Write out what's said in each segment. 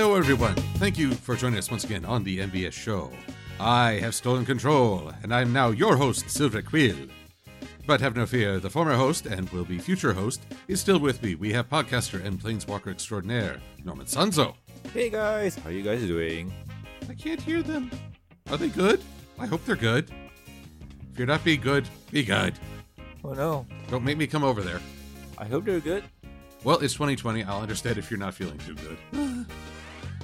Hello, everyone. Thank you for joining us once again on the MBS show. I have stolen control, and I'm now your host, Silver Quill. But have no fear, the former host, and will be future host, is still with me. We have podcaster and planeswalker extraordinaire, Norman Sanzo. Hey guys, how are you guys doing? I can't hear them. Are they good? I hope they're good. If you're not being good, be good. Oh no, Don't make me come over there. I hope they're good. Well, it's 2020. I'll understand if you're not feeling too good.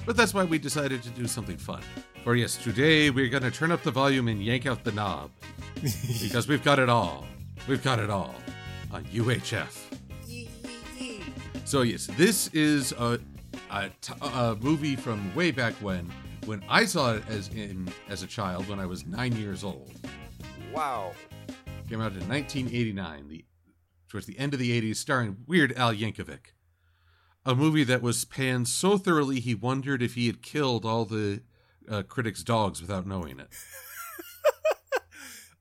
But that's why we decided to do something fun. For yes, today we're going to turn up the volume and yank out the knob. because we've got it all. We've got it all on UHF. So, yes, this is a, a, t- a movie from way back when, when I saw it as in as a child when I was nine years old. Wow. Came out in 1989, the towards the end of the 80s, starring Weird Al Yankovic. A movie that was panned so thoroughly he wondered if he had killed all the uh, critics' dogs without knowing it.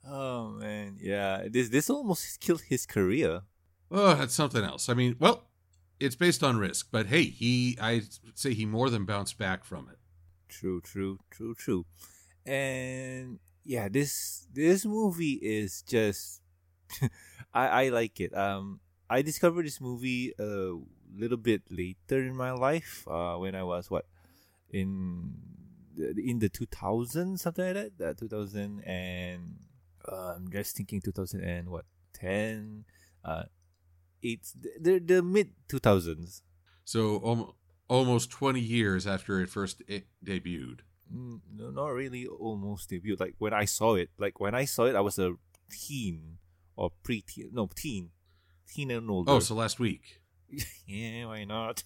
Oh man, yeah. This this almost killed his career. Oh, that's something else. I mean, well, it's based on risk, but hey, he I say he more than bounced back from it. True, true, true, true. And yeah, this this movie is just I I like it. Um I discovered this movie a little bit later in my life, uh when I was what in the- in the 2000s something like that, uh, 2000 and uh, I'm just thinking 2000 and what 10 uh it's the the mid 2000s. So um, almost 20 years after it first i debuted. Mm, no, not really almost debuted Like when I saw it, like when I saw it, I was a teen or pre-teen. No, teen, teen and older. Oh, so last week. yeah, why not?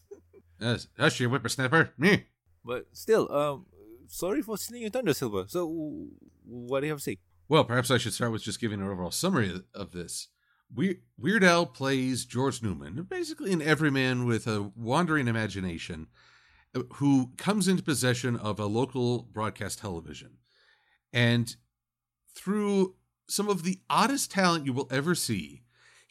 Yes, hush, you whippersnapper. Me. But still, um, sorry for stealing your thunder, Silver. So, what do you have to say? Well, perhaps I should start with just giving an overall summary of- of this. We- Weird Al plays George Newman, basically an everyman with a wandering imagination uh, who comes into possession of a local broadcast television. And through some of the oddest talent you will ever see,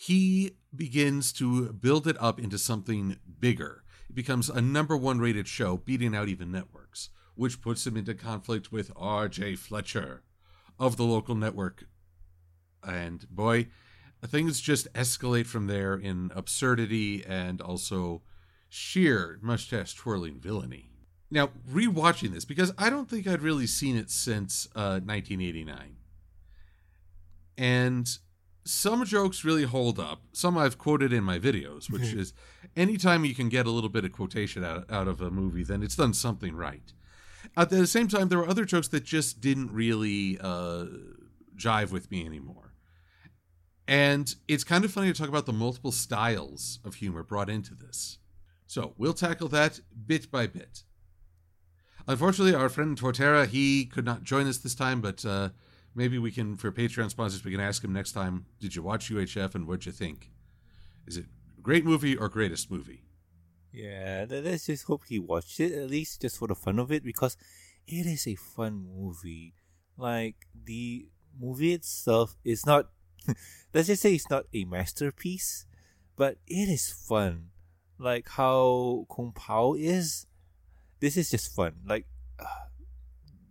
he begins to build it up into something bigger. It becomes a number one rated show, beating out even networks, which puts him into conflict with R.J. Fletcher of the local network. And boy, things just escalate from there in absurdity and also sheer mustache twirling villainy. Now, rewatching this, because I don't think I'd really seen it since uh, 1989. And some jokes really hold up. Some I've quoted in my videos, which is anytime you can get a little bit of quotation out, out of a movie, then it's done something right. At the same time, there were other jokes that just didn't really uh, jive with me anymore. And it's kind of funny to talk about the multiple styles of humor brought into this. So we'll tackle that bit by bit. Unfortunately, our friend Torterra, he could not join us this time, but uh, maybe we can, for Patreon sponsors, we can ask him next time, did you watch UHF and what'd you think? Is it great movie or greatest movie? Yeah, let's just hope he watched it at least just for the fun of it because it is a fun movie. Like the movie itself is not. let's just say it's not a masterpiece, but it is fun. Like how Kung Pow is. This is just fun. Like, uh,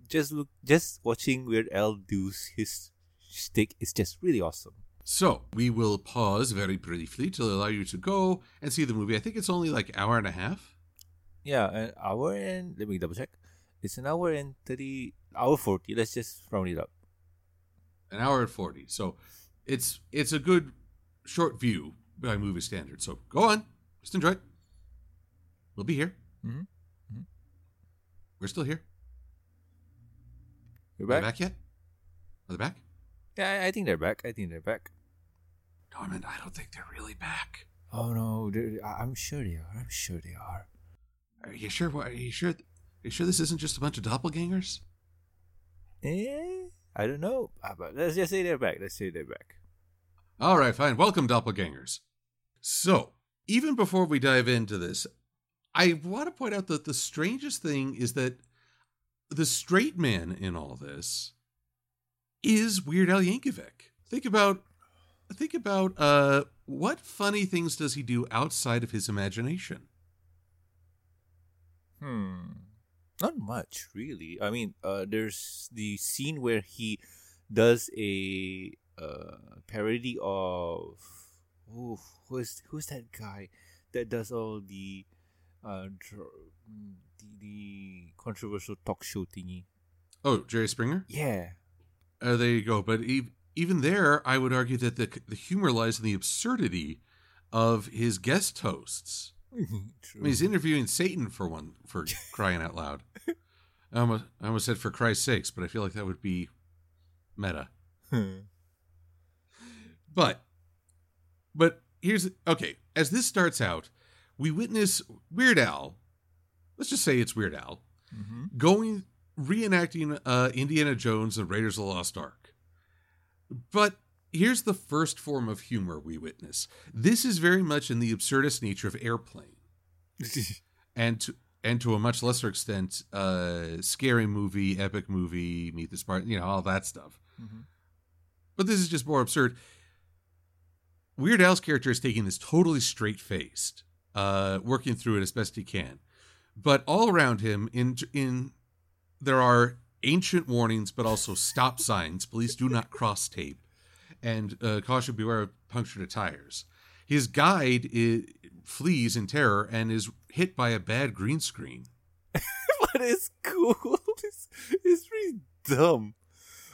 just look, just watching Weird Al do his stick is just really awesome. So we will pause very briefly to allow you to go and see the movie. I think it's only like hour and a half. Yeah, an hour and let me double check. It's an hour and thirty, hour forty. Let's just round it up. an hour and 40 so it's it's a good short view by movie standards so go on just enjoy it we'll be here Mhm. Mhm. we're still here You're are back? back yet are they back Yeah, I- think they're back. I think they're back. norman i don't think they're really back Oh no, I'm sure they are. I'm sure they are. are you sure are you sure are you sure this isn't just a bunch of doppelgangers Eh, I don't know, Ah, but let's just say they're back. Let's say they're back. all right fine welcome doppelgangers so even before we dive into this i want to point out that the strangest thing is that the straight man in all this is Weird Al Yankovic. Think about think about uh what funny things does he do outside of his imagination? Hmm. Not much, really. I mean, uh, there's the scene where he does a uh, parody of oh, who's who's that guy that does all the uh dr- the, the controversial talk show thingy. Oh, Jerry Springer. Yeah. Uh, there you go. But e- even there, I would argue that the the humor lies in the absurdity of his guest hosts. True. I mean, he's interviewing Satan for one, for crying out loud. I almost, I almost said for Christ's sakes, but I feel like that would be meta. But, but here's okay. As this starts out, we witness Weird Al. Let's just say it's Weird Al hmm going reenacting uh, Indiana Jones and Raiders of the Lost Ark. But here's the first form of humor we witness. This is very much in the absurdist nature of Airplane, and to, and to a much lesser extent, uh, scary movie, epic movie, Meet the Spartan, you know, all that stuff. Mhm. But this is just more absurd. Weird Al's character is taking this totally straight faced, uh, working through it as best he can. But all around him, in in there are ancient warnings, but also stop signs. Police do not cross tape, and uh, caution beware of punctured tires. His guide i flees in terror and is hit by a bad green screen. but it's cool. It's, it's pretty dumb.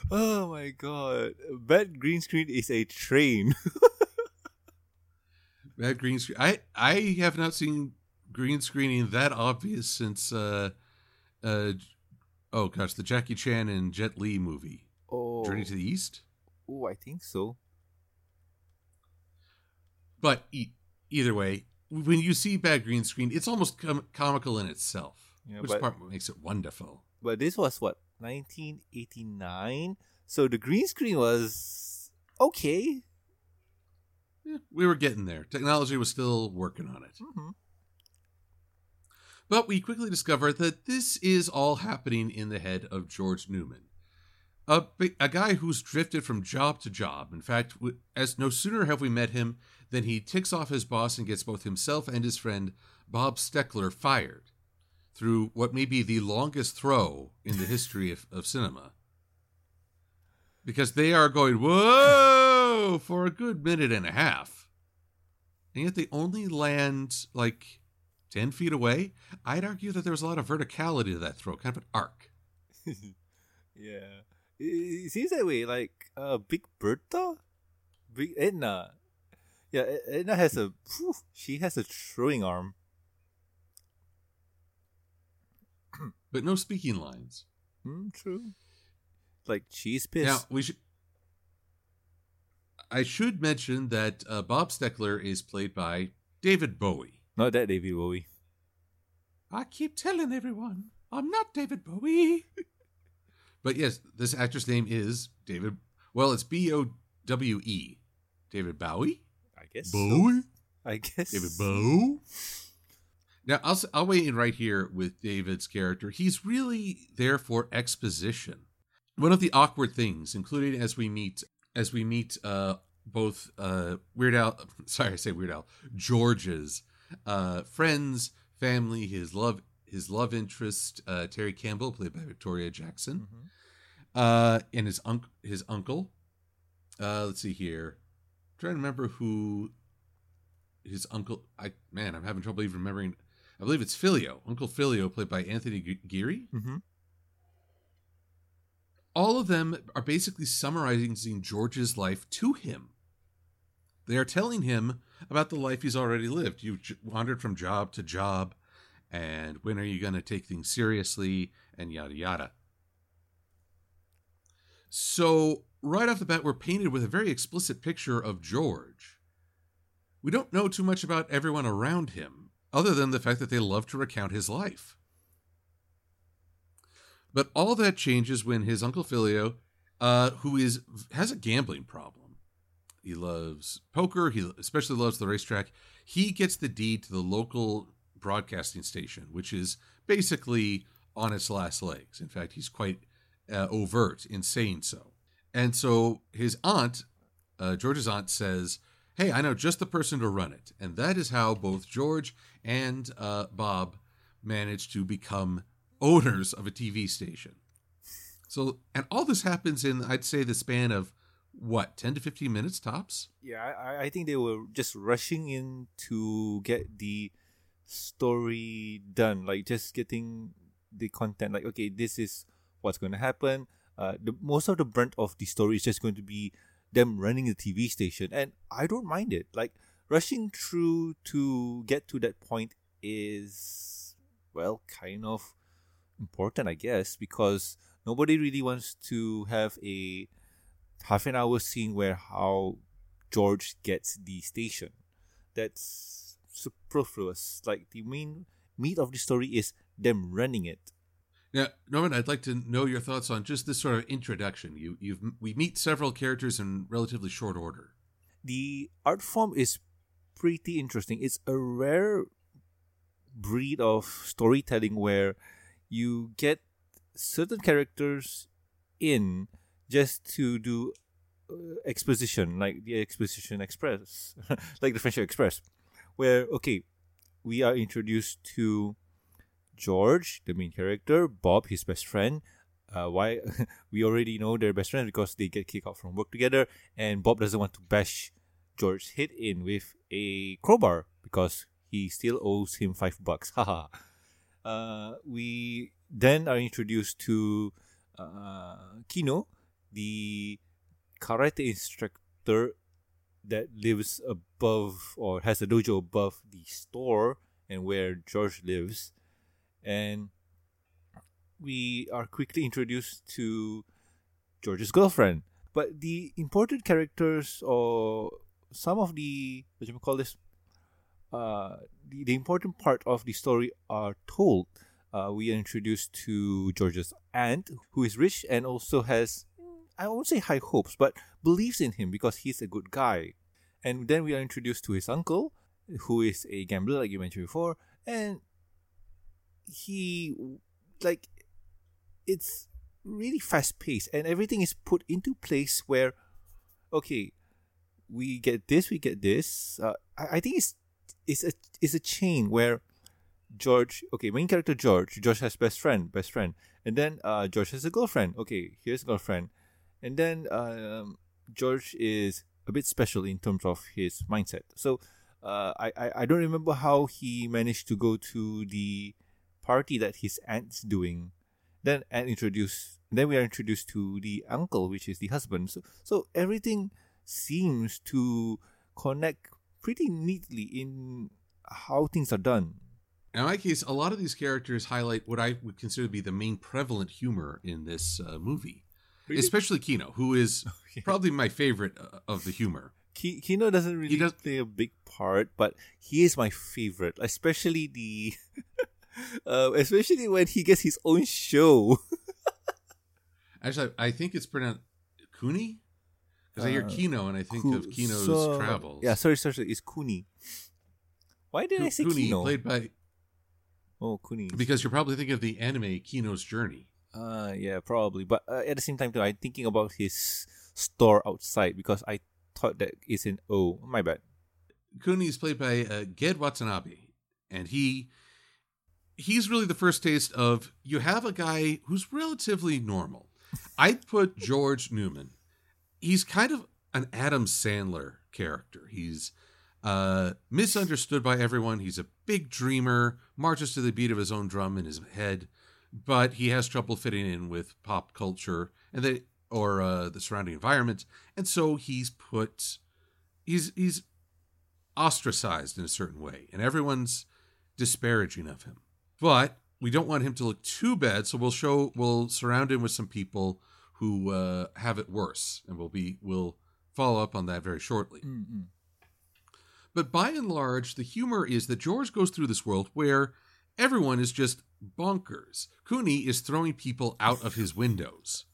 Oh my god. Bad green screen is a train. Bad green screen. I I have not seen green screening that obvious since uh uh oh gosh the Jackie Chan and Jet Li movie Oh, Journey to the East. oh, I think so. But e- either way, when you see bad green screen, it's almost com- comical in itself, Yeah, which but- part makes it wonderful. But this was what 1989, so the green screen was okay. Yeah, we were getting there. Technology was still working on it. Mm-hmm. But we quickly discover that this is all happening in the head of George Newman, a, a guy who's drifted from job to job. In fact, as no sooner have we met him than he ticks off his boss and gets both himself and his friend Bob Steckler fired through what may be the longest throw in the history of, of cinema. Because they are going, whoa, for a good minute and a half. And yet they only land like 10 feet away. I'd argue that there was a lot of verticality to that throw, kind of an arc. yeah, it, it seems that way. Like uh, Big Bertha, Big Edna. Yeah, Edna has a. phew, she has a throwing arm. But no speaking lines. Hmm, true. Like cheese piss. Now, we should. I should mention that uh, Bob Steckler is played by David Bowie. Not that David Bowie. I keep telling everyone I'm not David Bowie. but yes, this actor's name is David. Well, it's B O W E. David Bowie? I guess. so. Bowie? I guess. David Bowie? Now, I'll, s- I'll weigh in right here with David's character. He's really there for exposition. One of the awkward things, including as we meet as we meet uh, both uh, Weird Al, sorry, I say Weird Al, George's uh, friends, family, his love, his love interest, uh, Terry Campbell, played by Victoria Jackson, Mhm. uh, and his uncle, his uncle. Uh, let's see here, trying to remember who his uncle. I man, I'm having trouble even remembering. I believe it's Filio, Uncle Filio, played by Anthony Ge- Geary. Mhm. All of them are basically summarizing George's life to him. They are telling him about the life he's already lived. You've wandered from job to job, and when are you going to take things seriously, and yada yada. So, right off the bat, we're painted with a very explicit picture of George. We don't know too much about everyone around him, other than the fact that they love to recount his life. But all that changes when his uncle Filio, uh, who is has a gambling problem, he loves poker. He especially loves the racetrack. He gets the deed to the local broadcasting station, which is basically on its last legs. In fact, he's quite uh, overt in saying so. And so his aunt, uh, George's aunt, says, "Hey, I know just the person to run it." And that is how both George and uh, Bob manage to become owners of a TV station. So, and all this happens in, I'd say, the span of what, 10 to 15 minutes tops? Yeah, I, I think they were just rushing in to get the story done, like just getting the content. Like, okay, this is what's going to happen. Uh, the most of the brunt of the story is just going to be them running the TV station, and I don't mind it. Like rushing through to get to that point is well, kind of important, I guess, because nobody really wants to have a half an hour scene where how George gets the station. That's superfluous. Like the main meat of the story is them running it. Now, Norman, I'd like to know your thoughts on just this sort of introduction. You, you've we meet several characters in relatively short order. The art form is pretty interesting. It's a rare breed of storytelling where you get certain characters in just to do uh, exposition, like the Exposition Express, like the Friendship Express, where okay, we are introduced to George, the main character, Bob, his best friend. Uh, why we already know they're best friends because they get kicked out from work together, and Bob doesn't want to bash George's head in with a crowbar because he still owes him five bucks. Haha. uh, we then are introduced to uh, Kino, the karate instructor that lives above or has a dojo above the store and where George lives. And we are quickly introduced to George's girlfriend. But the important characters or some of the what do you call this uh the, the important part of the story are told. Uh, we are introduced to George's aunt, who is rich and also has I won't say high hopes, but believes in him because he's a good guy. And then we are introduced to his uncle, who is a gambler, like you mentioned before, and he, like, it's really fast paced, and everything is put into place where, okay, we get this, we get this. Uh, I, I think it's it's a it's a chain where George, okay, main character George, George has best friend, best friend, and then uh, George has a girlfriend. Okay, here's a girlfriend, and then um, George is a bit special in terms of his mindset. So uh, I, I I don't remember how he managed to go to the party that his aunt's doing. Then and introduce. Then we are introduced to the uncle, which is the husband. So so everything seems to connect pretty neatly in how things are done. In my case, a lot of these characters highlight what I would consider to be the main prevalent humor in this uh, movie? Especially Kino, who is probably my favorite uh, of the humor. Ki- Kino doesn't really does- play a big part, but he is my favorite, especially the, uh, especially when he gets his own show. Actually, I think it's pronounced Kuni because I hear Uh, Kino and I think Ku- of Kino's so- travels. Yeah, sorry, sorry, sorry. It's Kuni. Why did I say Kuni, Kino? played by oh, Kuni. because you're probably thinking of the anime Kino's Journey. Uh, yeah, probably. But uh, at the same time, too, I'm thinking about his store outside because I thought that it's an O. My bad. Kuni is played by uh, Gedde Watanabe, and he he's really the first taste of you have a guy who's relatively normal. I'd put George Newman. He's kind of an Adam Sandler character. He's uh, misunderstood by everyone. He's a big dreamer, marches to the beat of his own drum in his head, but he has trouble fitting in with pop culture and they or uh, the surrounding environment, and so he's put he's he's ostracized in a certain way, and everyone's disparaging of him. But we don't want him to look too bad, so we'll show we'll surround him with some people who uh, have it worse, and we'll be we'll follow up on that very shortly. Mm-mm. But by and large, the humor is that George goes through this world where everyone is just bonkers. Kuni is throwing people out of his windows.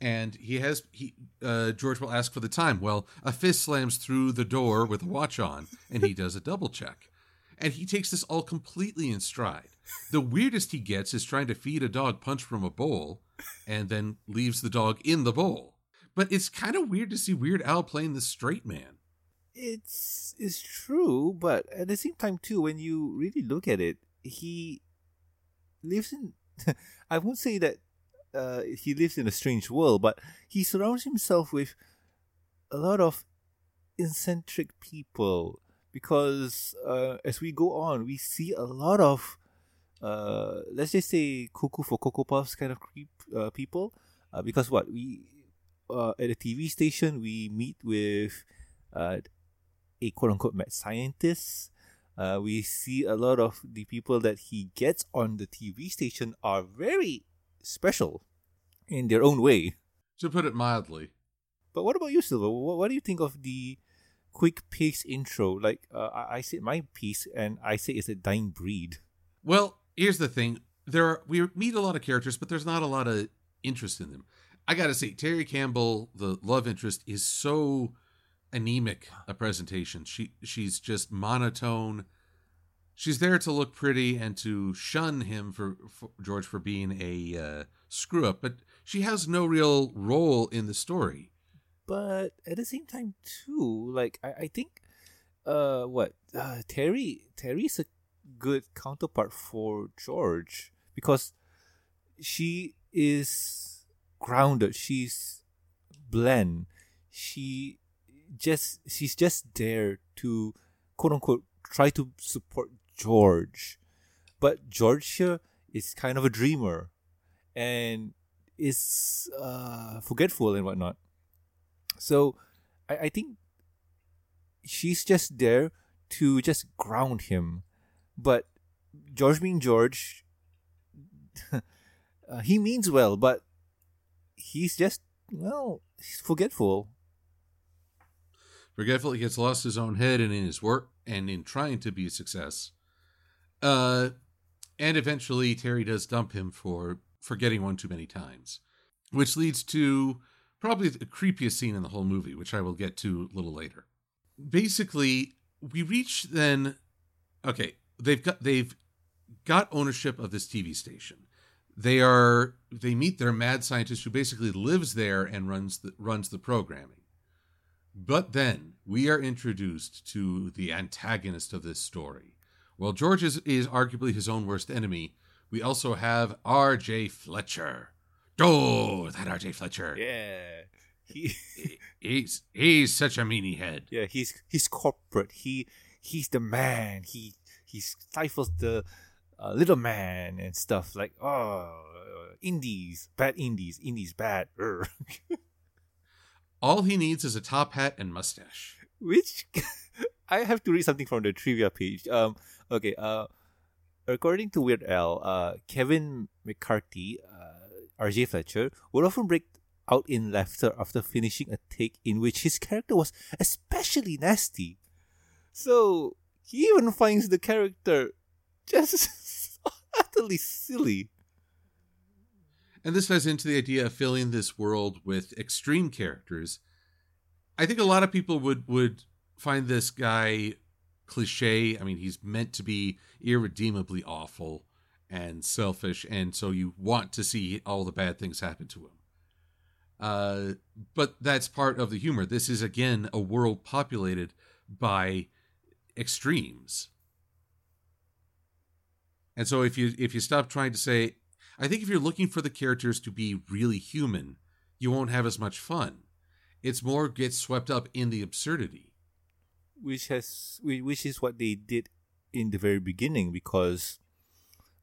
And he has he uh, George will ask for the time. Well, a fist slams through the door with a watch on, and he does a double check. And he takes this all completely in stride. The weirdest he gets is trying to feed a dog punch from a bowl, and then leaves the dog in the bowl. But it's kind of weird to see Weird Al playing the straight man. It's it's true, but at the same time too, when you really look at it, he lives in. I won't say that uh, he lives in a strange world, but he surrounds himself with a lot of eccentric people because uh, as we go on, we see a lot of uh, let's just say cuckoo for cocoa puffs kind of creep uh, people. Uh, because what we uh, at a TV station we meet with uh, a quote unquote mad scientist. Uh, we see a lot of the people that he gets on the TV station are very special in their own way. To put it mildly. But what about you, Silver? What, what do you think of the quick pace intro? Like uh, I, I said my piece, and I say it's a dying breed. Well, here's the thing: there are, we meet a lot of characters, but there's not a lot of interest in them. I gotta say, Terry Campbell, the love interest, is so anemic a presentation. She she's just monotone. She's there to look pretty and to shun him for, for George for being a uh, screw up, but she has no real role in the story. But at the same time, too, like I, I think, uh, what uh, Terry Terry's a good counterpart for George because she is grounded. She's bland. She just she's just there to quote unquote try to support George. But George is kind of a dreamer and is uh, forgetful and whatnot. So I, I think she's just there to just ground him. But George being George, uh, he means well, but he's just, well, he's forgetful. Forgetful, he gets lost his own head and in his work and in trying to be a success. Uh, and eventually, Terry does dump him for forgetting one too many times, which leads to probably the creepiest scene in the whole movie, which I will get to a little later. Basically, we reach then. Okay, they've got they've got ownership of this TV station. They are they meet their mad scientist who basically lives there and runs the runs the programming. But then we are introduced to the antagonist of this story. While George is, is arguably his own worst enemy, we also have R.J. Fletcher. Oh, that R.J. Fletcher. Yeah. He, he's he's such a meanie head. yeah, he's he's corporate. He he's the man. He he stifles the uh, little man and stuff like oh indies bad indies indies bad. All he needs is a top hat and mustache. Which I have to read something from the trivia page. Um, okay. Uh, according to Weird Al, uh, Kevin McCarthy, uh, R.J. Fletcher, would often break out in laughter after finishing a take in which his character was especially nasty. So he even finds the character just utterly silly. And this ties into the idea of filling this world with extreme characters. I think a lot of people would would find this guy cliche. I mean, he's meant to be irredeemably awful and selfish, and so you want to see all the bad things happen to him. Uh, but that's part of the humor. This is again a world populated by extremes. And so if you if you stop trying to say I think if you're looking for the characters to be really human, you won't have as much fun. It's more gets swept up in the absurdity. which has which is what they did in the very beginning because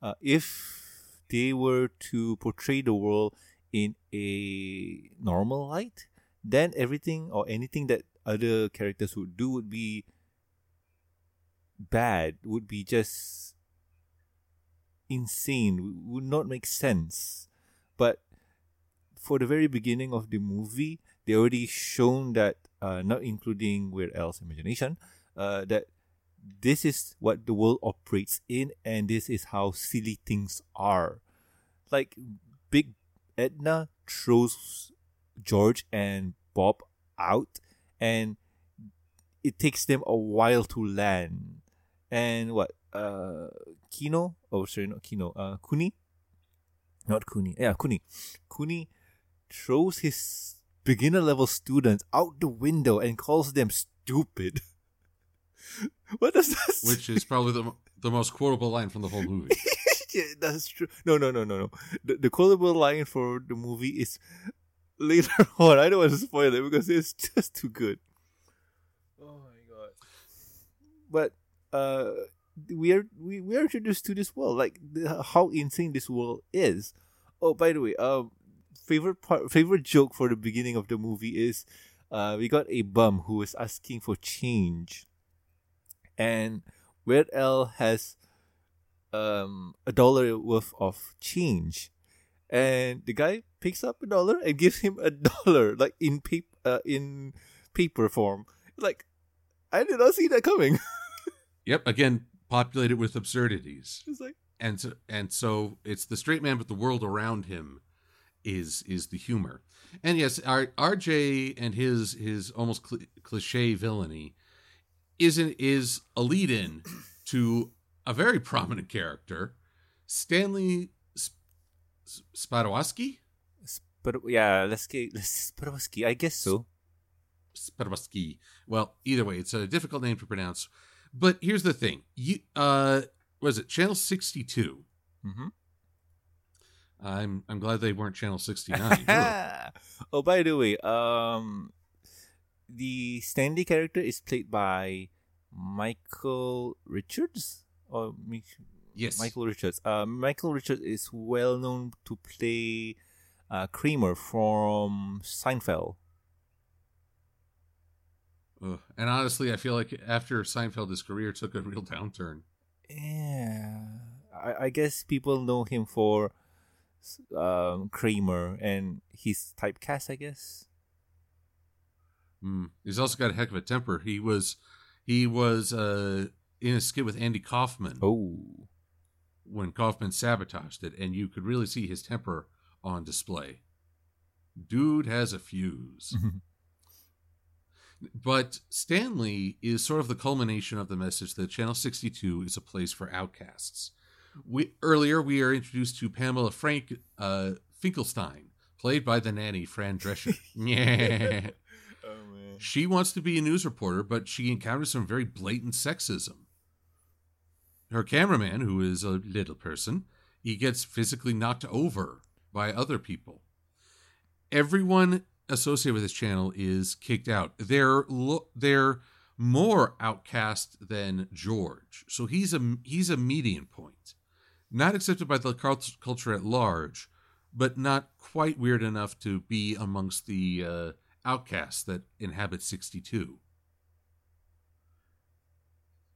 uh, if they were to portray the world in a normal light then everything or anything that other characters would do would be bad would be just insane would not make sense but for the very beginning of the movie they already shown that uh, not including Weird Al's imagination, uh, that this is what the world operates in, and this is how silly things are. Like Big Edna throws George and Bob out, and it takes them a while to land. And what? Uh, Kino? Oh, sorry, not Kino. Uh, Kuni? Not Kuni. Yeah, Kuni. Kuni throws his beginner level students out the window and calls them stupid. what does that? say? which is probably the the most quotable line from the whole movie. yeah, that's true. No, no, no, no, no. The, the quotable line for the movie is later on. I don't want to spoil it because it's just too good. Oh my god! But uh, we are we, we are introduced to this world, like the, how insane this world is. Oh, by the way, um, favorite part, favorite joke for the beginning of the movie is, uh, we got a bum who is asking for change, and Weird Al has um a dollar worth of change. And the guy picks up a dollar and gives him a dollar like in paper uh, in paper form. Like i did not see that coming. Yep, again populated with absurdities. it's like and so, and so it's the straight man, but the world around him is is the humor. And yes, our RJ and his his almost cl- cliche villainy is an, is a lead in to a very prominent character, Stanley Sp- Sp- Spadowski. but yeah let's get let's Spadowski, i guess so Spadowski. Well, either way, it's a difficult name to pronounce. But here's the thing: you uh, was it Channel sixty two? mm-hmm. I'm I'm glad they weren't Channel sixty nine. oh by the way um the stanley character is played by michael richards or yes, Michael Richards. Uh, Michael Richards is well known to play uh, Kramer from Seinfeld. Ugh. And honestly, I feel like after Seinfeld, his career took a real downturn. Yeah, I, I guess people know him for um, Kramer and he's typecast. I guess. Mm. He's also got a heck of a temper. He was he was uh, in a skit with Andy Kaufman Oh, when Kaufman sabotaged it, and you could really see his temper on display. Dude has a fuse. But Stanley is sort of the culmination of the message that Channel 62 is a place for outcasts. We earlier we are introduced to Pamela Frank uh, Finkelstein, played by the nanny Fran Drescher. yeah. oh man. She wants to be a news reporter, but she encounters some very blatant sexism. Her cameraman, who is a little person, he gets physically knocked over by other people. Everyone associated with this channel is kicked out. They're they're more outcast than George, so he's a he's a median point, not accepted by the cult- culture at large, but not quite weird enough to be amongst the uh, outcasts that inhabit 62.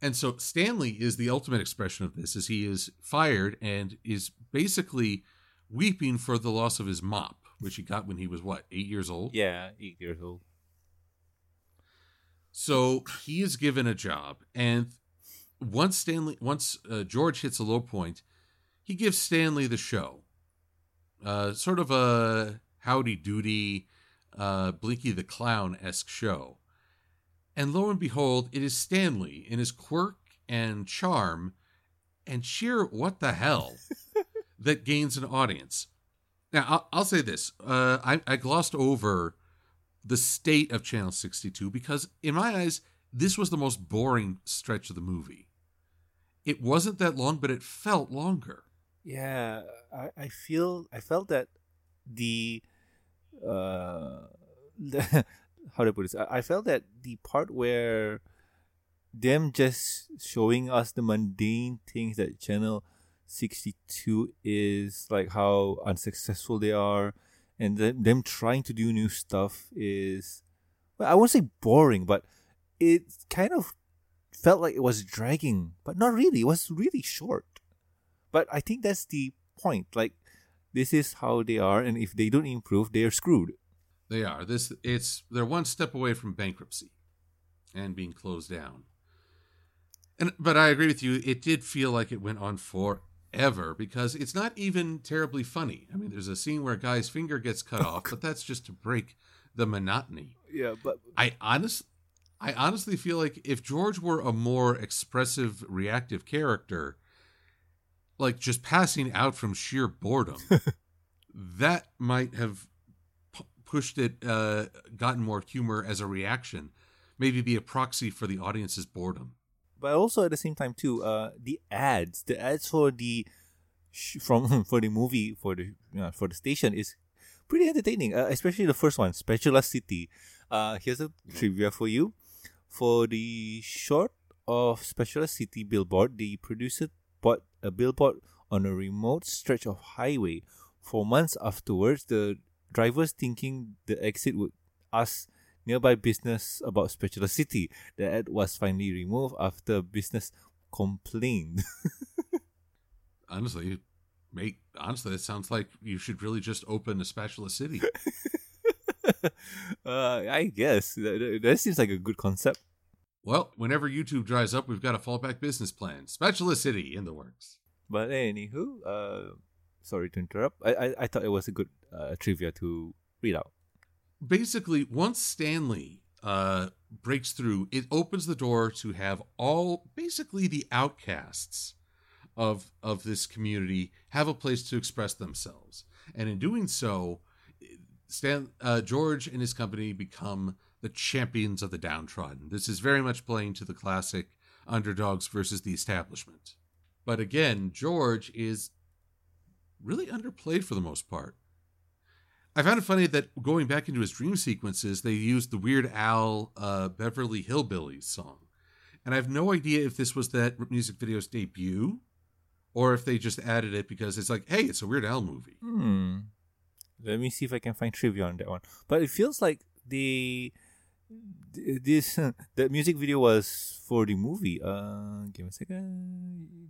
And so Stanley is the ultimate expression of this as he is fired and is basically weeping for the loss of his mop, which he got when he was what, 8 years old? Yeah, eight years old. So he is given a job, and once Stanley, once uh, George hits a low point, he gives Stanley the show, uh, sort of a howdy doody, uh, Blinky the Clown esque show, and lo and behold, it is Stanley in his quirk and charm, and sheer what the hell that gains an audience. Now I'll, I'll say this: uh, I, I glossed over the state of Channel 62 because, in my eyes, this was the most boring stretch of the movie. It wasn't that long, but it felt longer. Yeah, I, I feel I felt that the uh the, how I put this? I, I felt that the part where them just showing us the mundane things that channel 62 is like how unsuccessful they are and them, them trying to do new stuff is well, I won't say boring, but it kind of felt like it was dragging, but not really. It was really short. But I think that's the point. Like, this is how they are, and if they don't improve, they are screwed. They are. This it's they're one step away from bankruptcy and being closed down. And but I agree with you, it did feel like it went on forever because it's not even terribly funny. I mean, there's a scene where a guy's finger gets cut off, but that's just to break the monotony. Yeah, but I honestly I honestly feel like if George were a more expressive, reactive character, like just passing out from sheer boredom, that might have p- pushed it, uh, gotten more humor as a reaction, maybe be a proxy for the audience's boredom. But also at the same time too, uh, the ads, the ads for the sh- from for the movie for the for the station is pretty entertaining. Uh, especially the first one, Spatula City. Uh, here's a trivia for you. For the short of Spatula City billboard, the producer bought a billboard on a remote stretch of highway. For months afterwards, the drivers thinking the exit would ask nearby business about Spatula City. The ad was finally removed after business complained. honestly, mate, honestly, it sounds like you should really just open a Spatula City. uh, I guess that, that- seems like a good concept. well, whenever YouTube dries up, we've got a fallback business plan. Spatula City in the works. But anywho, uh, sorry to interrupt. I I, I thought it was a good uh, trivia to read out. Basically once stanley uh breaks through it opens the door to have all basically the outcasts of of this community have a place to express themselves. And in doing so stan uh, george and his company become the champions of the downtrodden. This is very much playing to the classic underdogs versus the establishment. But again george is really underplayed for the most part I found it funny that going back into his dream sequences, they used the Weird Al uh, Beverly Hillbillies song. And I have no idea if this was that music video's debut or if they just added it because it's like, hey, it's a Weird Al movie. Hmm. Let me see if I can find trivia on that one. But it feels like the this the music video was for the movie. Uh, give me a second.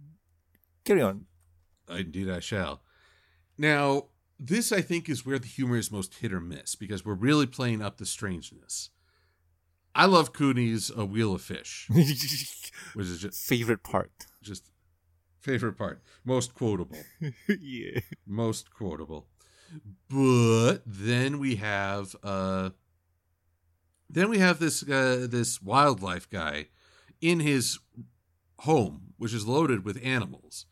Carry on. Indeed, I shall. Now, this I think is where the humor is most hit or miss because we're really playing up the strangeness. I love Kuni's A Wheel of Fish, which is just, Favorite part. just favorite part, most quotable. yeah. most quotable. But then we have uh then we have this uh, this wildlife guy in his home, which is loaded with animals,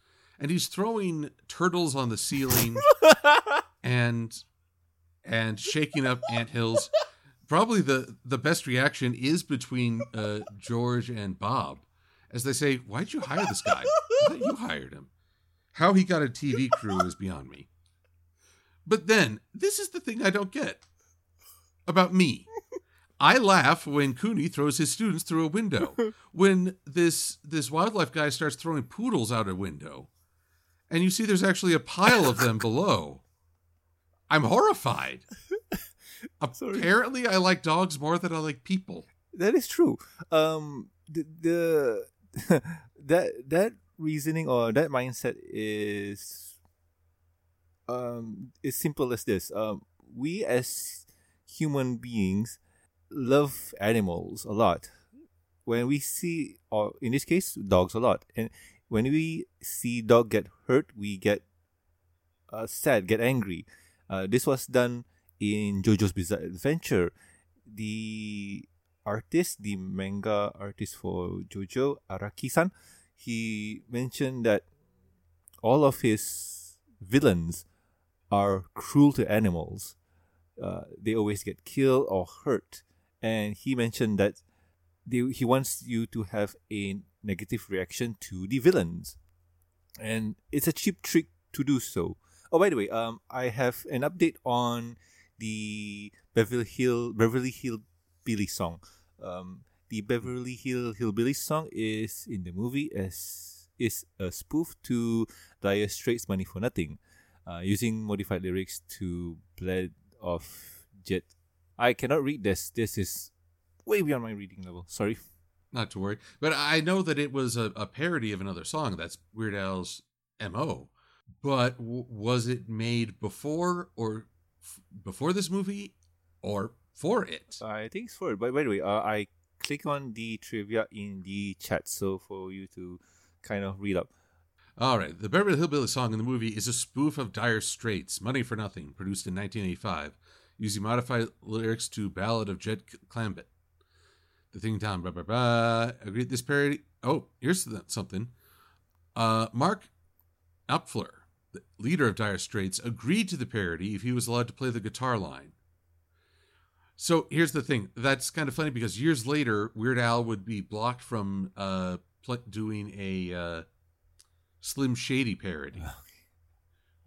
and he's throwing turtles on the ceiling and and shaking up anthills. Probably the the best reaction is between uh, George and Bob, as they say, "Why'd you hire this guy? You hired him." How he got a TV crew is beyond me. But then, this is the thing I don't get about me. I laugh when Kuni throws his students through a window. When this this wildlife guy starts throwing poodles out a window, and you see there's actually a pile of them below. I'm horrified. Apparently, I like dogs more than I like people. That is true. Um, the, the that that reasoning or that mindset is um is simple as this. Um, we as human beings love animals a lot. When we see, or in this case, dogs a lot, and when we see dog get hurt, we get uh, sad, get angry. Uh, this was done in JoJo's Bizarre Adventure. The artist, the manga artist for JoJo, Araki-san, he mentioned that all of his villains are cruel to animals. Uh, they always get killed or hurt, and he mentioned that they, he wants you to have a negative reaction to the villains, and it's a cheap trick to do so. Oh, by the way, um, I have an update on the Beverly Hill Beverly Hill Billy song. Um, the Beverly Hill Hillbillies song is in the movie as is a spoof to Dire Straits' "Money for Nothing," uh, using modified lyrics to "Bled of Jet." I cannot read this. This is way beyond my reading level. Sorry. Not to worry, but I know that it was a, a parody of another song. That's Weird Al's mo. But w- was it made before or f- before this movie or for it? I think it's for. It. But by the way, uh, I click on the trivia in the chat, so for you to kind of read up. All right, the Beverly Hillbilly song in the movie is a spoof of Dire Straits' "Money for Nothing," produced in 1985, using modified lyrics to "Ballad of Jed Clampett." The thing down, blah blah blah. Agreed. This parody. Oh, here's something. Uh, Mark Knopfler, the leader of Dire Straits, agreed to the parody if he was allowed to play the guitar line. So here's the thing. That's kind of funny because years later, Weird Al would be blocked from uh, pl- doing a uh, Slim Shady parody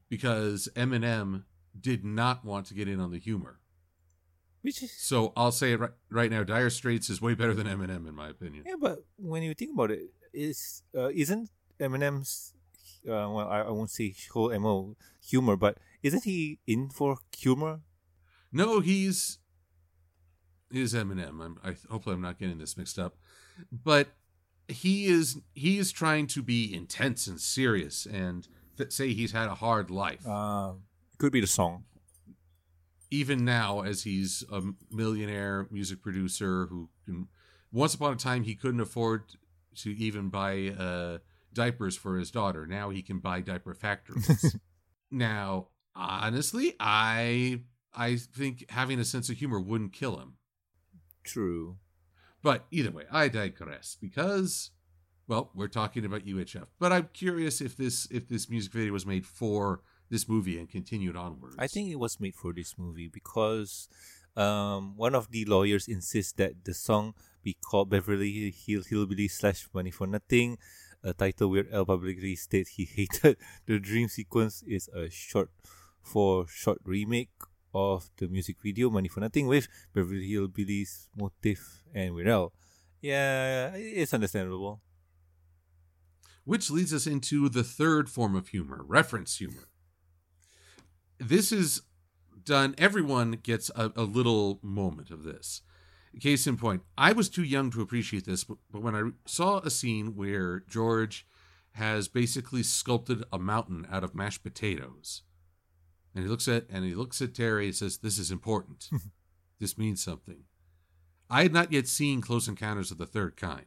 because Eminem did not want to get in on the humor. So I'll say it right, right now: Dire Straits is way better than Eminem, in my opinion. yeah, but when you think about it, is uh, isn't Eminem's uh, well, I, I won't say whole mo humor, but isn't he in for humor? No, he's is Eminem. I'm, I hopefully I'm not getting this mixed up, but he is he is trying to be intense and serious and th- say he's had a hard life. Um, could be the song. Even now, as he's a millionaire music producer who can, once upon a time he couldn't afford to even buy uh, diapers for his daughter. Now he can buy diaper factories. now, honestly, I I think having a sense of humor wouldn't kill him. True. But either way, I digress because, well, we're talking about UHF. But I'm curious if this if this music video was made for this movie and continued onwards. I think it was made for this movie because um, one of the lawyers insists that the song be called Beverly Hill Hillbilly slash Money for Nothing. A title where Al publicly states he hated. The dream sequence is a short for short remake of the music video Money for Nothing with Beverly Hillbillies motif and Weird Yeah, it's understandable. Which leads us into the third form of humor, reference humor. This is done, everyone gets a, a little moment of this. Case in point, I was too young to appreciate this, but, but when I saw a scene where George has basically sculpted a mountain out of mashed potatoes, and he looks at and he looks at Terry and says, "This is important. this means something." I had not yet seen Close Encounters of the Third Kind,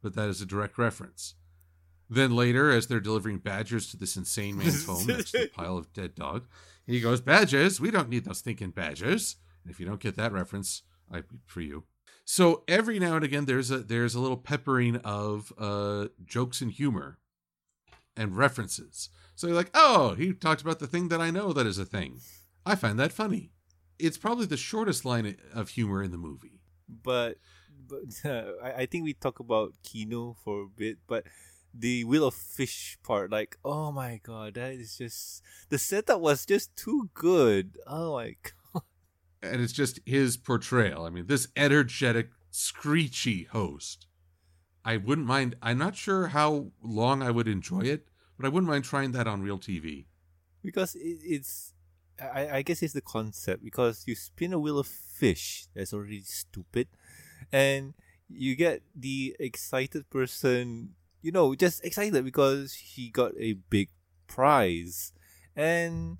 but that is a direct reference. Then later, as they're delivering badgers to this insane man's home next to the pile of dead dog, he goes, Badgers? We don't need those thinking badgers. And if you don't get that reference, I for you. So every now and again there's a there's a little peppering of uh jokes and humor and references. So you're like, oh, he talked about the thing that I know that is a thing. I find that funny. It's probably the shortest line of humor in the movie. but but uh, I, I think we talk about Kuni for a bit, but the Wheel of Fish part, like, oh my god, that is just the setup was just too good. Oh my god. and it's just his portrayal. I mean, this energetic, screechy host. I wouldn't mind. I'm not sure how long I would enjoy it, but I wouldn't mind trying that on real TV. Because it's I, I guess it's the concept because you spin a wheel of fish that's already stupid and you get the excited person you know just excited because he got a big prize. And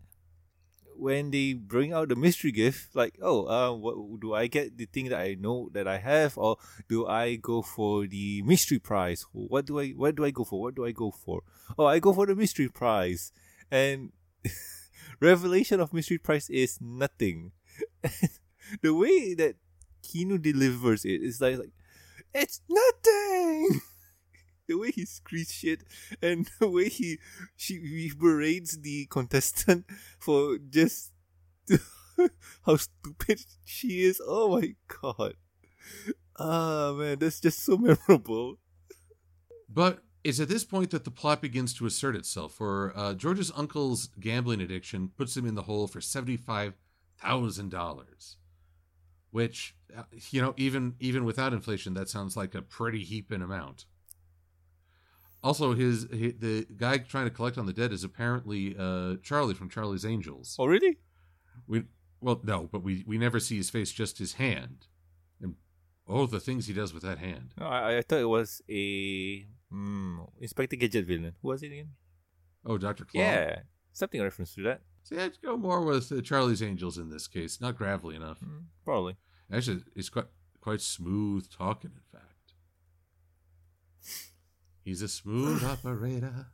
when they bring out the mystery gift like oh uh what do i get the thing that i know that i have? Or do i go for the mystery prize? What do i what do i go for? What do i go for? Oh i go for the mystery prize. And revelation of mystery prize is nothing. The way that Kuni delivers it is like, like it's nothing the way he screams shit and the way he she he berates the contestant for just how stupid she is. Oh my god. Ah man, that's just so memorable. But it's at this point that the plot begins to assert itself, for uh, George's uncle's gambling addiction puts him in the hole for seventy-five thousand dollars, which uh, you know, even even without inflation, that sounds like a pretty heaping amount. Also, his, hi the guy trying to collect on the debt is apparently uh, Charlie from Charlie's Angels. Oh really? We well, no, but we we never see his face, just his hand, and oh, the things he does with that hand. No, I, I thought it was a mm, Inspector Gadget villain. Who was it again? Oh, Doctor Claw. Yeah, something in reference to that. See, I'd go more with uh, Charlie's Angels in this case. Not gravelly enough. Mm, probably. Actually, it's quite quite smooth talking. In fact, he's a smooth operator.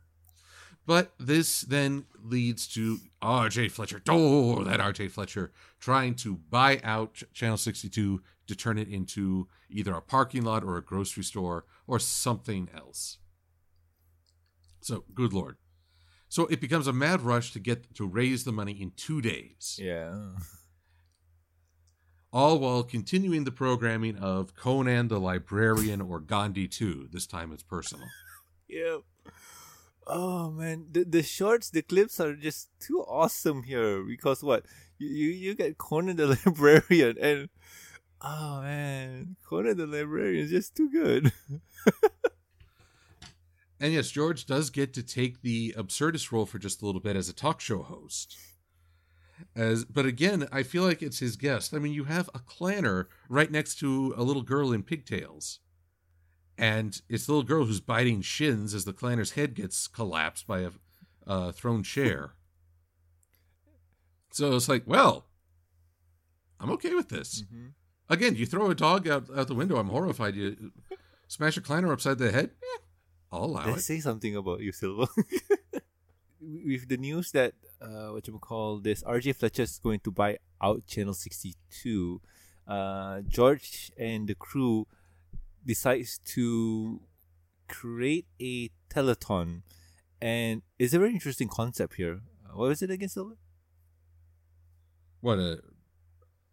But this then leads to R.J. Fletcher. Oh, that R.J. Fletcher trying to buy out Ch- Channel 62 to turn it into either a parking lot or a grocery store or something else. So, good lord. So it becomes a mad rush to get to raise the money in two days Yeah. all while continuing the programming of Conan the Librarian or Gandhi 2. This time it's personal. Yep. Oh man, the the shorts, the clips are just too awesome here because what you you, you get Conan the Librarian and oh man, Conan the Librarian is just too good. And yes, George does get to take the absurdist role for just a little bit as a talk show host. As but again, I feel like it's his guest. I mean, you have a clanner right next to a little girl in pigtails. And it's the little girl who's biting shins as the clanner's head gets collapsed by a uh, thrown chair. So it's like, well, I'm okay with this. Mhm. Again, you throw a dog out, out the window, I'm horrified. You smash a clanner upside the head, eh, I'll allow Let's it. say something about you, Silver. With the news that uh, what you call this, RJ Fletcher is going to buy out Channel sixty two. Uh, George and the crew decides to create a telethon, and it's a very interesting concept here. Uh, what was it again, Silver? What a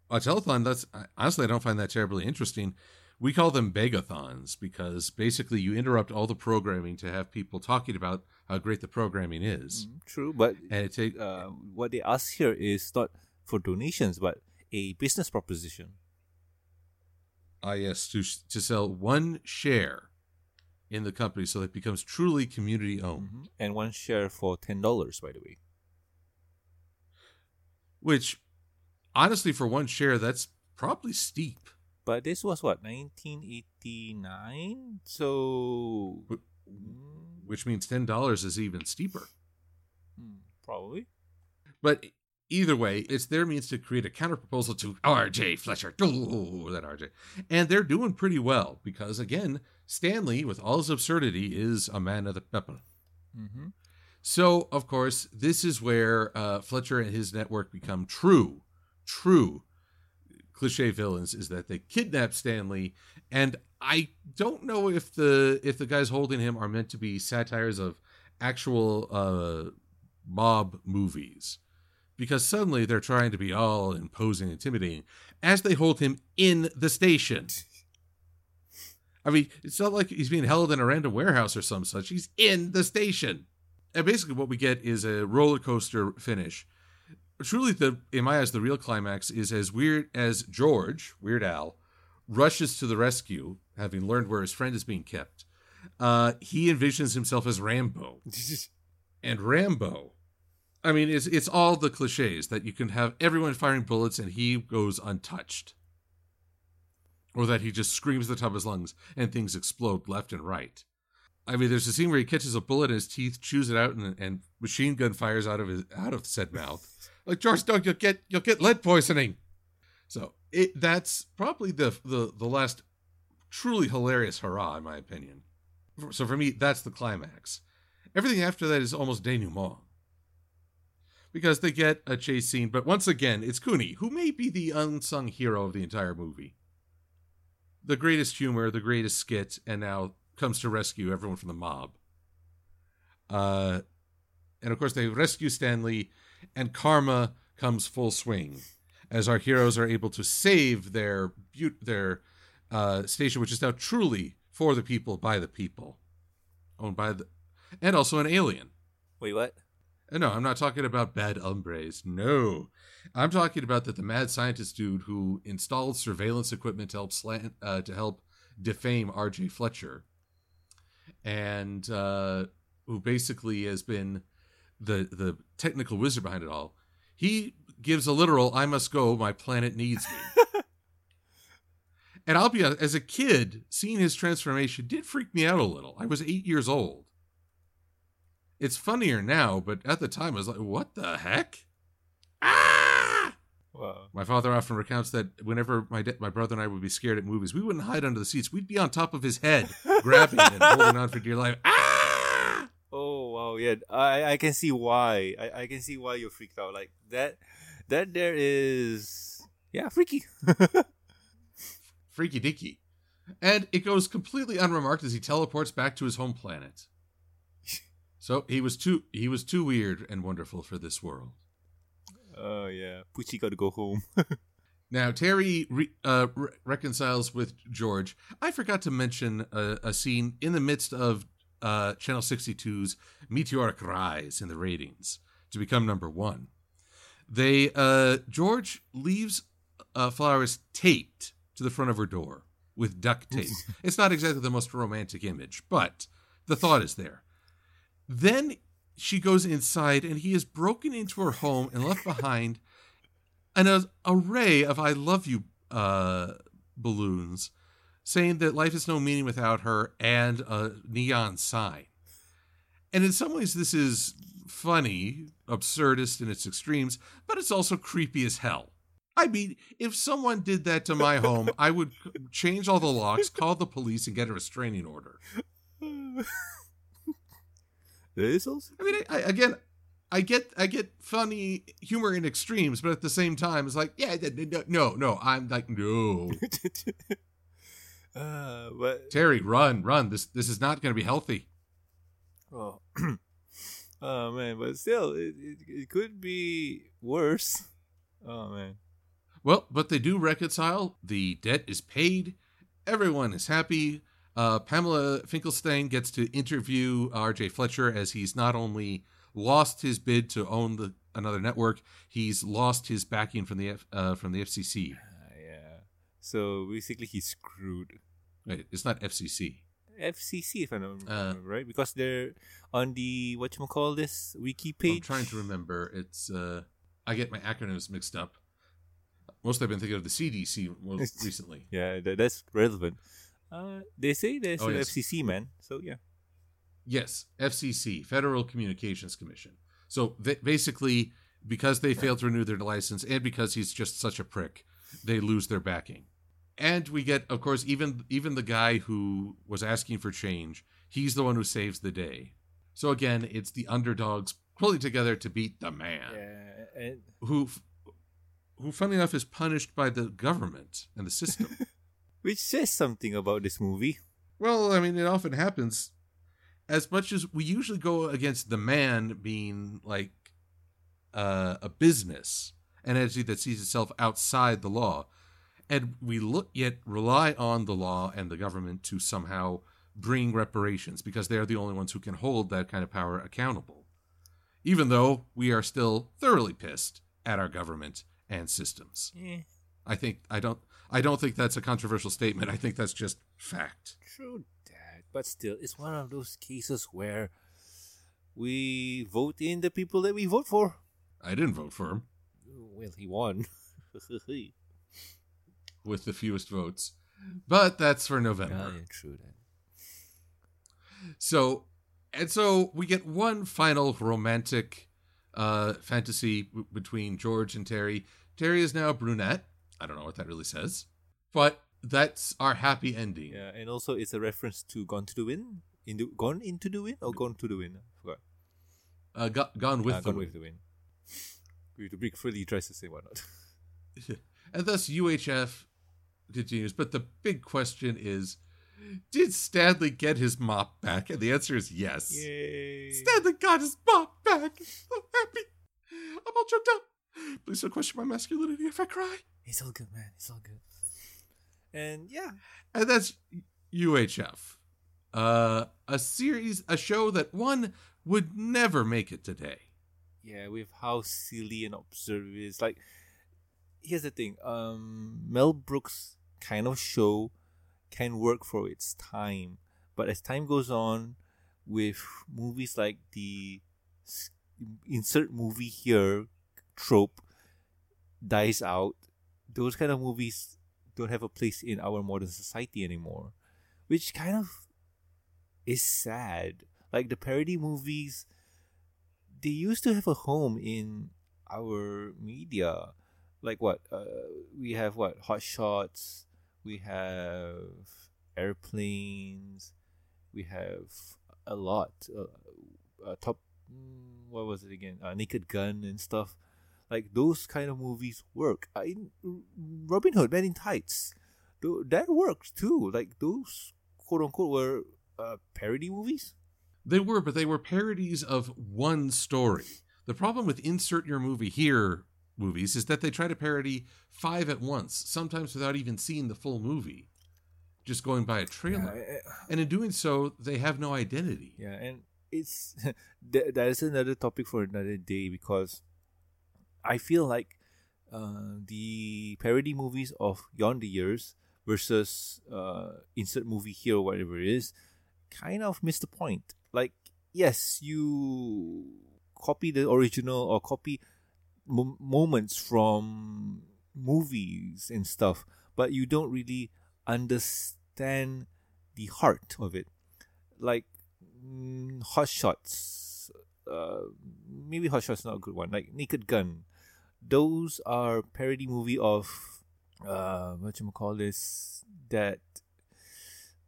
a telethon. That's honestly, I don't find that terribly interesting. We call them begathons because basically you interrupt all the programming to have people talking about how great the programming is, Mm, True, but and it take uh, what they ask here is not for donations, but a business proposition. Yes to to sell one share in the company so that it becomes truly community owned. Mhm. And one share for ten dollars, by the way. Which, honestly, for one share, that's probably steep. But this was what 1989, so mm, Which means ten dollars is even steeper. hmm, probably. But either way, it's their means to create a counterproposal to RJ Fletcher. Oh, that RJ. And they're doing pretty well because, again, Stanley, with all his absurdity, is a man of the people. Mm-hmm. So, of course, this is where uh, Fletcher and his network become true, true cliche villains. Is that they kidnap Stanley, and I don't know if the if the guys holding him are meant to be satires of actual uh, mob movies, because suddenly they're trying to be all imposing, and intimidating as they hold him in the station. I mean, it's not like he's being held in a random warehouse or some such. He's in the station. And basically, what we get is a roller coaster finish. Truly, the in my eyes, the real climax is as weird as George, Weird Al, rushes to the rescue, having learned where his friend is being kept. Uh, he envisions himself as Rambo, and Rambo. I mean, it's it's all the cliches that you can have everyone firing bullets and he goes untouched, or that he just screams the top of his lungs and things explode left and right. I mean, there's a scene where he catches a bullet in his teeth, chews it out, and, and machine gun fires out of his out of said mouth. Like George, don't you'll get you'll get lead poisoning. So it that's probably the the the last truly hilarious hurrah in my opinion. So for me, that's the climax. Everything after that is almost denouement. Because they get a chase scene, but once again, it's Kuni, who may be the unsung hero of the entire movie. The greatest humor, the greatest skit, and now comes to rescue everyone from the mob. Uh, and of course, they rescue Stanley, and karma comes full swing as our heroes are able to save their their uh, station, which is now truly for the people by the people, owned by the, and also an alien. Wait, what? And no, I'm not talking about bad hombres. No, I'm talking about that the mad scientist dude who installed surveillance equipment to help slant, uh, to help defame R.J. Fletcher, and uh, who basically has been the the technical wizard behind it all. He gives a literal "I must go, my planet needs me." and I'll be honest, as a kid, seeing his transformation did freak me out a little. I was eight years old. It's funnier now, but at the time I was like, "What the heck?" Ah! Wow. My father often recounts that whenever my da- my brother and I would be scared at movies, we wouldn't hide under the seats. We'd be on top of his head, grabbing and holding on for dear life. Ah! Oh wow, yeah. I I can see why. I, I can see why you're freaked out. Like that that there is yeah, freaky. Freaky dicky, And it goes completely unremarked as he teleports back to his home planet. So he was too he was too weird and wonderful for this world. Oh yeah. Poochie gotta go home. Now Terry re- uh, re- reconciles with George. I forgot to mention a, a scene in the midst of uh, Channel 62's meteoric rise in the ratings to become number one. They uh, George leaves uh, flowers taped to the front of her door with duct tape. it's not exactly the most romantic image, but the thought is there. Then she goes inside, and he is broken into her home and left behind an array of "I love you" uh, balloons, saying that life has no meaning without her, and a neon sign. And in some ways, this is funny, absurdist in its extremes, but it's also creepy as hell. I mean, if someone did that to my home, I would change all the locks, call the police, and get a restraining order. This also. I mean, I, I, again, I get, I get funny humor in extremes, but at the same time, it's like, yeah, no, no, I'm like, no. uh, but Terry, run, run. This, this is not going to be healthy. Oh, oh man, but still, it, it, it could be worse. Oh man. Well, but they do reconcile. The debt is paid. Everyone is happy. Uh, Pamela Finkelstein gets to interview R.J. Fletcher as he's not only lost his bid to own the another network, he's lost his backing from the F, uh, from the FCC. Uh, yeah. So basically, he's screwed. Wait, it's not FCC. FCC, if I remember uh, right, because they're on the what you call this wiki page. I'm trying to remember. It's uh, I get my acronyms mixed up. Mostly, I've been thinking of the CDC most recently. yeah, that's relevant. Uh, they say there's oh, an yes. FCC, man. So yeah. Yes, FCC, Federal Communications Commission. So basically, because they failed to renew their license, and because he's just such a prick, they lose their backing. And we get, of course, even even the guy who was asking for change. He's the one who saves the day. So again, it's the underdogs pulling together to beat the man, yeah, and- who who, funny enough, is punished by the government and the system. Which says something about this movie. Well, I mean, it often happens. As much as we usually go against the man being like uh, a business, an entity that sees itself outside the law, and we look yet rely on the law and the government to somehow bring reparations because they're the only ones who can hold that kind of power accountable. Even though we are still thoroughly pissed at our government and systems. Eh. I think I don't I don't think that's a controversial statement. I think that's just fact. True that, but still, it's one of those cases where we vote in the people that we vote for. I didn't vote for him. Well, he won with the fewest votes, but that's for November. Yeah, true that. So, and so we get one final romantic uh, fantasy w- between George and Terry. Terry is now a brunette. I don't know what that really says, but that's our happy ending. Yeah, and also it's a reference to Gone to the Wind. Into Gone into the Wind or Gone to the Wind? I forgot. Uh, go, gone with uh, the Gone wind. with the Wind. We to Big Freddie tries to say why not. and thus UHF continues. But the big question is did Stanley get his mop back? And the answer is yes. Yay. Stanley got his mop back. I'm so happy. I'm all choked up. Please don't question my masculinity if I cry. It's all good, man. It's all good. And yeah. And that's UHF. Uh, a series, a show that one would never make it today. Yeah, with how silly and absurd it is. Like, here's the thing. Um, Mel Brooks kind of show can work for its time. But as time goes on, with movies like the insert movie here trope dies out, those kind of movies don't have a place in our modern society anymore, which kind of is sad. Like the parody movies, they used to have a home in our media. Like what? Uh, we have what? Hot Shots, we have airplanes, we have a lot. Uh, uh, top, mm, what was it again? Uh, Naked Gun and stuff. Like those kind of movies work. I, Robin Hood, Men in Tights, that works too. Like those quote unquote were uh, parody movies. They were, but they were parodies of one story. The problem with insert your movie here movies is that they try to parody five at once, sometimes without even seeing the full movie. just going by a trailer. Yeah, And in doing so, they have no identity. yeah, and it's that, that is another topic for another day because I feel like uh, the parody movies of yonder years versus uh, insert movie here or whatever it is kind of miss the point. Like, yes, you copy the original or copy mo- moments from movies and stuff, but you don't really understand the heart of it. Like mm, Hot Shots, uh, maybe Hot Shots not a good one. Like Naked Gun, those are parody movie of uh, what you call this that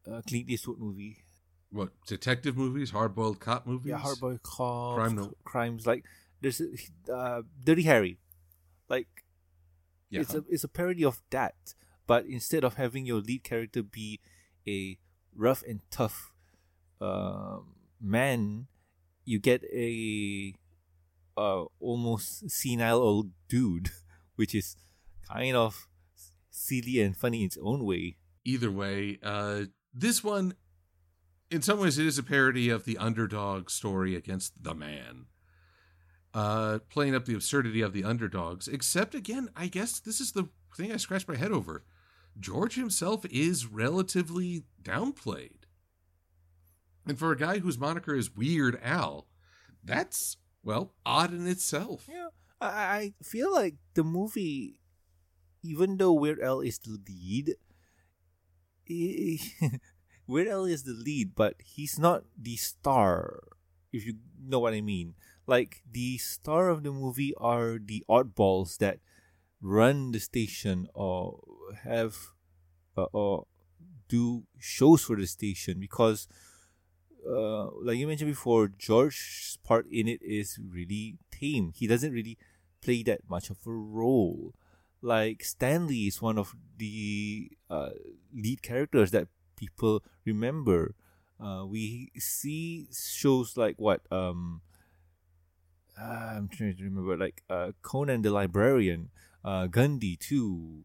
uh, Clint Eastwood movie. What detective movies, hard-boiled cop movies? Yeah, Hardboy Cops, Crime no- crimes like there's uh, Dirty Harry, like Yeah. it's a it's a parody of that, but instead of having your lead character be a rough and tough um man, you get a uh, almost senile old dude, which is kind of silly and funny in its own way. Either way, uh, this one, in some ways, it is a parody of the underdog story against the man. Uh, playing up the absurdity of the underdogs, except again, I guess this is the thing I scratched my head over. George himself is relatively downplayed. And for a guy whose moniker is Weird Al, that's, well, odd in itself. Yeah, I, feel like the movie, even though Weird Al is the lead, he- Weird Al is the lead, but he's not the star. If you know what I mean, like the star of the movie are the oddballs that run the station or have uh, or do shows for the station because uh, like you mentioned before, George's part in it is really tame. He doesn't really play that much of a role. Like Stanley is one of the uh, lead characters that people remember. Uh, we see shows like what um, uh, I'm trying to remember, like uh, Conan the Librarian, uh, Gandhi too,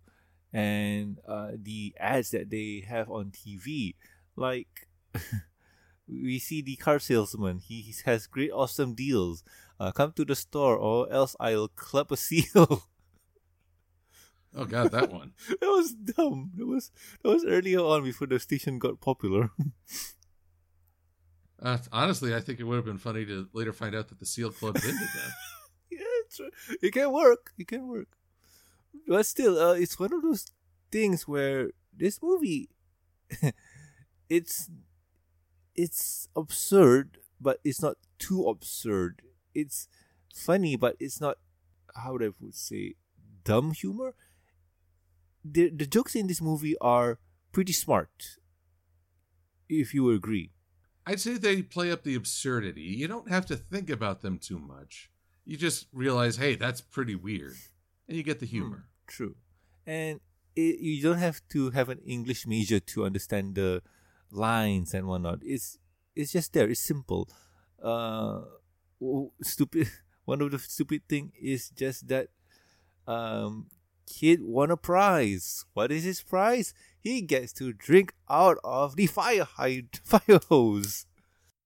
and uh, the ads that they have on TV. Like we see the car salesman. He has great, awesome deals. Uh, come to the store, or else I'll club a seal. Oh, God, that one. that was dumb. That was that was earlier on before the station got popular. Uh, honestly, I think it would have been funny to later find out that the SEAL Club ended then. yeah, it's, it can work. It can work. But still, uh, it's one of those things where this movie, it's it's absurd, but it's not too absurd. It's funny, but it's not how would I would say dumb humor. The the jokes in this movie are pretty smart. If you agree. I'd say they play up the absurdity. You don't have to think about them too much. You just realize, hey, that's pretty weird. And you get the hmm, humor. True. And it, you don't have to have an English major to understand the lines and whatnot. It's it's just there. It's simple. Uh, stupid. One of the stupid thing is just that um, kid won a prize. What is his prize? He gets to drink out of the fire hyd- fire hose.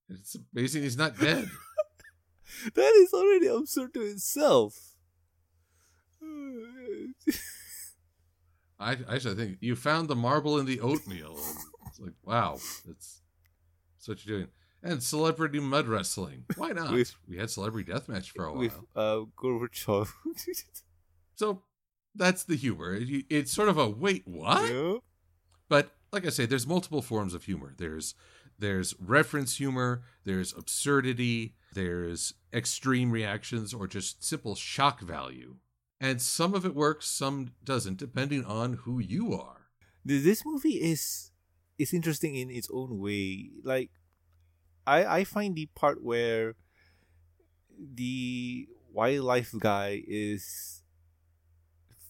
It's amazing he's not dead. That is already absurd to itself. I, I actually think you found the marble in the oatmeal. It's like, wow, that's, that's what you're doing. And celebrity mud wrestling. Why not? With- we had celebrity deathmatch for a while. With uh, Gorbachev. So that's the humor. It- It's sort of a wait, what? Yeah. But like I say, there's multiple forms of humor. There's there's reference humor, there's absurdity, there's extreme reactions, or just simple shock value. And some of it works, some doesn't, depending on who you are. This movie is is interesting in its own way. Like I I find the part where the wildlife guy is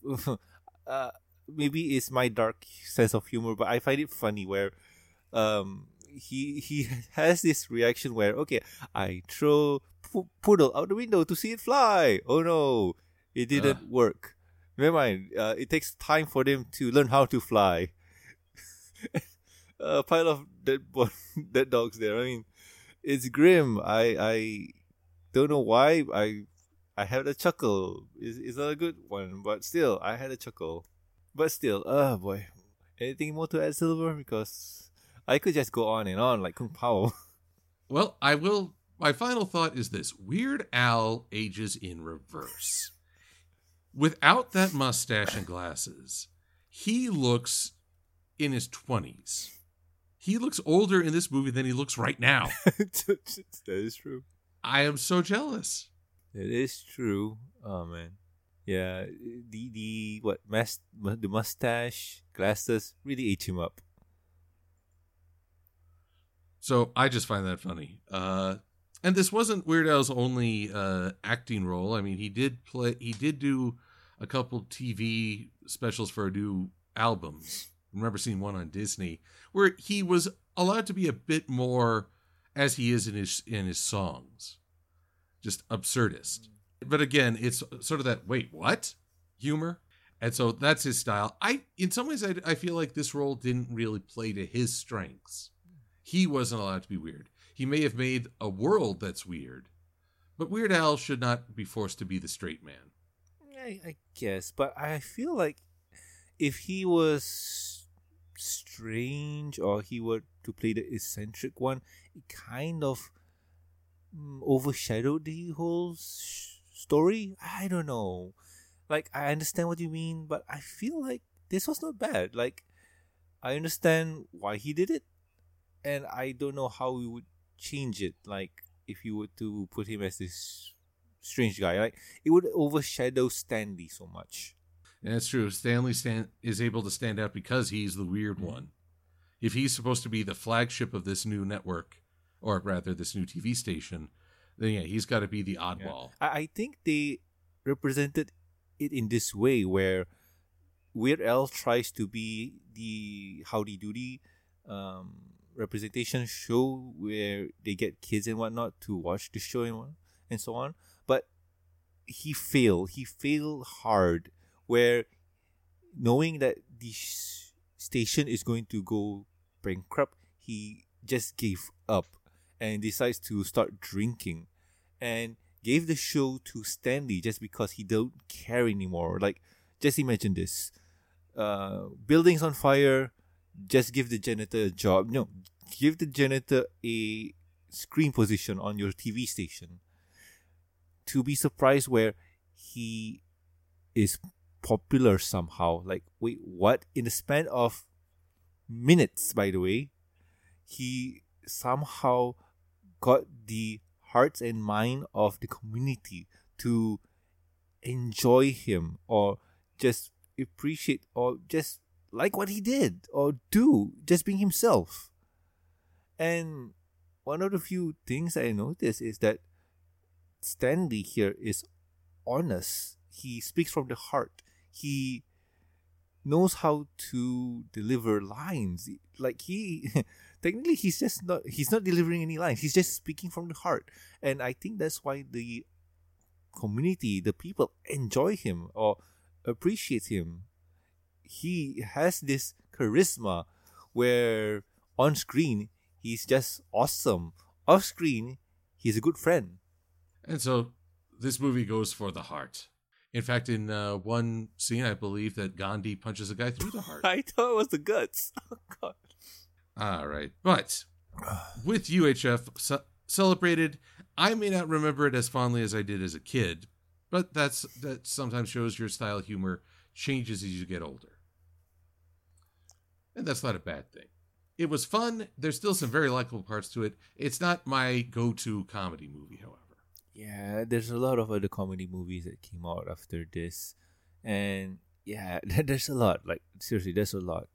uh maybe it's my dark sense of humor, but I find it funny where um he he has this reaction where okay, I throw poodle out the window to see it fly. Oh no, it didn't work. Never mind. Uh, it takes time for them to learn how to fly. a pile of dead dead dogs there. I mean, it's grim. I I don't know why I I had a chuckle. It's, it's not a good one, but still I had a chuckle. But still, oh boy. Anything more to add, Silver? Because I could just go on and on like Kung Pow. Well, I will. My final thought is this Weird Al ages in reverse. Without that mustache and glasses, he looks in his 20s. He looks older in this movie than he looks right now. that is true. I am so jealous. It is true. Oh man. Yeah, the the what mas- the mustache, glasses really ate him up. So I just find that funny. Uh, and this wasn't Weird Al's only uh, acting role. I mean, he did play. He did do a couple TV specials for new albums. Remember seeing one on Disney where he was allowed to be a bit more as he is in his in his songs, just absurdist. But again, it's sort of that wait what humor, and so that's his style. I in some ways I, I feel like this role didn't really play to his strengths. He wasn't allowed to be weird. He may have made a world that's weird, but Weird Al should not be forced to be the straight man. I, I guess, but I feel like if he was strange or he were to play the eccentric one, it kind of mm, overshadowed the whole s- story. I don't know. Like I understand what you mean, but I feel like this was not bad. Like I understand why he did it, and I don't know how we would change it. Like if you were to put him as this strange guy, like it would overshadow Stanley so much. And that's true. Stanley stand, is able to stand out because he's the weird one. If he's supposed to be the flagship of this new network, or rather this new TV station, then yeah, he's got to be the oddball. I, I think they represented it in this way where Weird Al tries to be the Howdy Doody um, representation show where they get kids and whatnot to watch the show and, and so on. But he failed. He failed hard where knowing that the sh- station is going to go bankrupt, he just gave up and decides to start drinking and gave the show to Stanley just because he don't care anymore. Like, just imagine this: uh, buildings on fire. Just give the janitor a job. No, give the janitor a screen position on your TV station. To be surprised where he is popular somehow. Like, wait, what? In the span of minutes, by the way, he somehow got the hearts and mind of the community to enjoy him or just appreciate or just like what he did or do just being himself and one of the few things i noticed is that stanley here is honest he speaks from the heart he knows how to deliver lines. Like he technically he's just not he's not delivering any lines. He's just speaking from the heart. And i think that's why the community the people enjoy him or appreciate him. He has this charisma where on screen he's just awesome. Off screen he's a good friend. And so this movie goes for the heart. In fact, in uh, one scene, I believe that Gandhi punches a guy through the heart. i thought it was the guts oh god All right. But with UHF ce- celebrated, I may not remember it as fondly as I did as a kid, but that's that sometimes shows your style of humor changes as you get older. And that's not a bad thing. It was fun. There's still some very likable parts to it. It's not my go-to comedy movie, however. Yeah, there's a lot of other comedy movies that came out after this. And yeah, there's a lot. Like, seriously, there's a lot.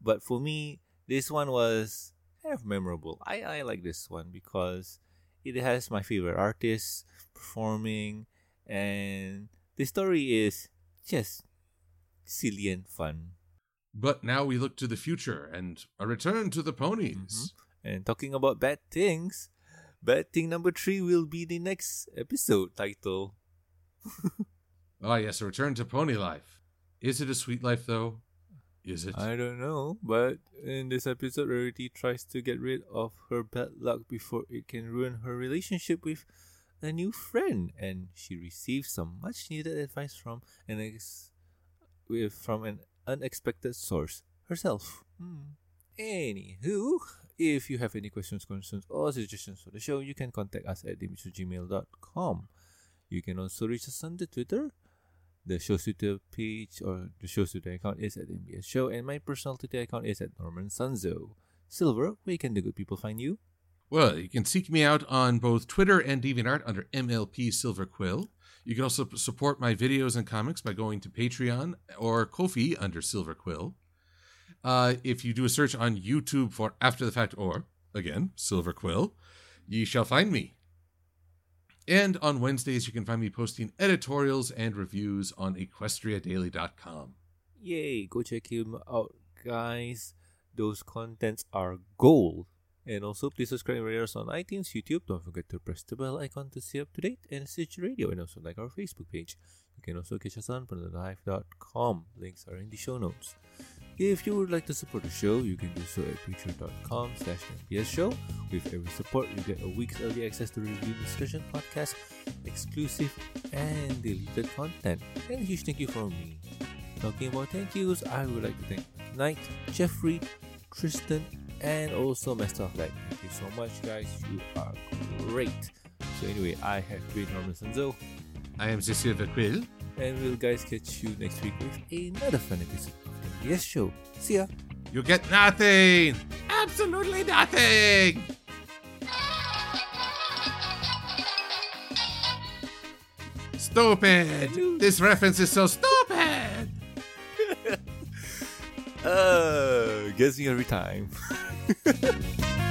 But for me, this one was kind of memorable. I, I like this one because it has my favorite artists performing. And the story is just silly and fun. But now we look to the future and a return to the ponies. Mm-hmm. And talking about bad things, bad thing number three will be the next episode title. Ah, yes, a return to pony life. Is it a sweet life, though? Is it? I don't know, but in this episode, Rarity tries to get rid of her bad luck before it can ruin her relationship with a new friend, and she receives some much needed advice from an ex- with from an unexpected source herself. Hmm. Anywho, if you have any questions, concerns, or suggestions for the show, you can contact us at gmail.com. You can also reach us on the Twitter. The show's Twitter page or the show's Twitter account is at MBS Show, and my personal Twitter account is at Norman Sanzo. Silver, where can the good people find you? Well, you can seek me out on both Twitter and DeviantArt under MLP Silver Quill. You can also support my videos and comics by going to Patreon or Ko-fi under Silver Quill. Uh, if you do a search on YouTube for After the Fact or, again, Silver Quill, ye shall find me. And on Wednesdays, you can find me posting editorials and reviews on equestriadaily.com. Yay, go check him out, guys. Those contents are gold. And also, please subscribe and rate us on iTunes, YouTube. Don't forget to press the bell icon to stay up to date and Stitch Radio, and also like our Facebook page. You can also catch us on com. Links are in the show notes. If you would like to support the show, you can do so at patreon.com slash show. With every support, you get a week's early access to review discussion podcast, exclusive and deleted content. And a huge thank you from me. Talking about thank yous, I would like to thank Knight, Jeffrey, Tristan, and also Master of Light. Thank you so much, guys. You are great. So anyway, I have been Norman Sanzo. I am Silver Quill. And we'll guys catch you next week with another fun episode Yes Show. See ya. You get nothing. Absolutely nothing. Stupid. This reference is so stupid. uh, gets me every time.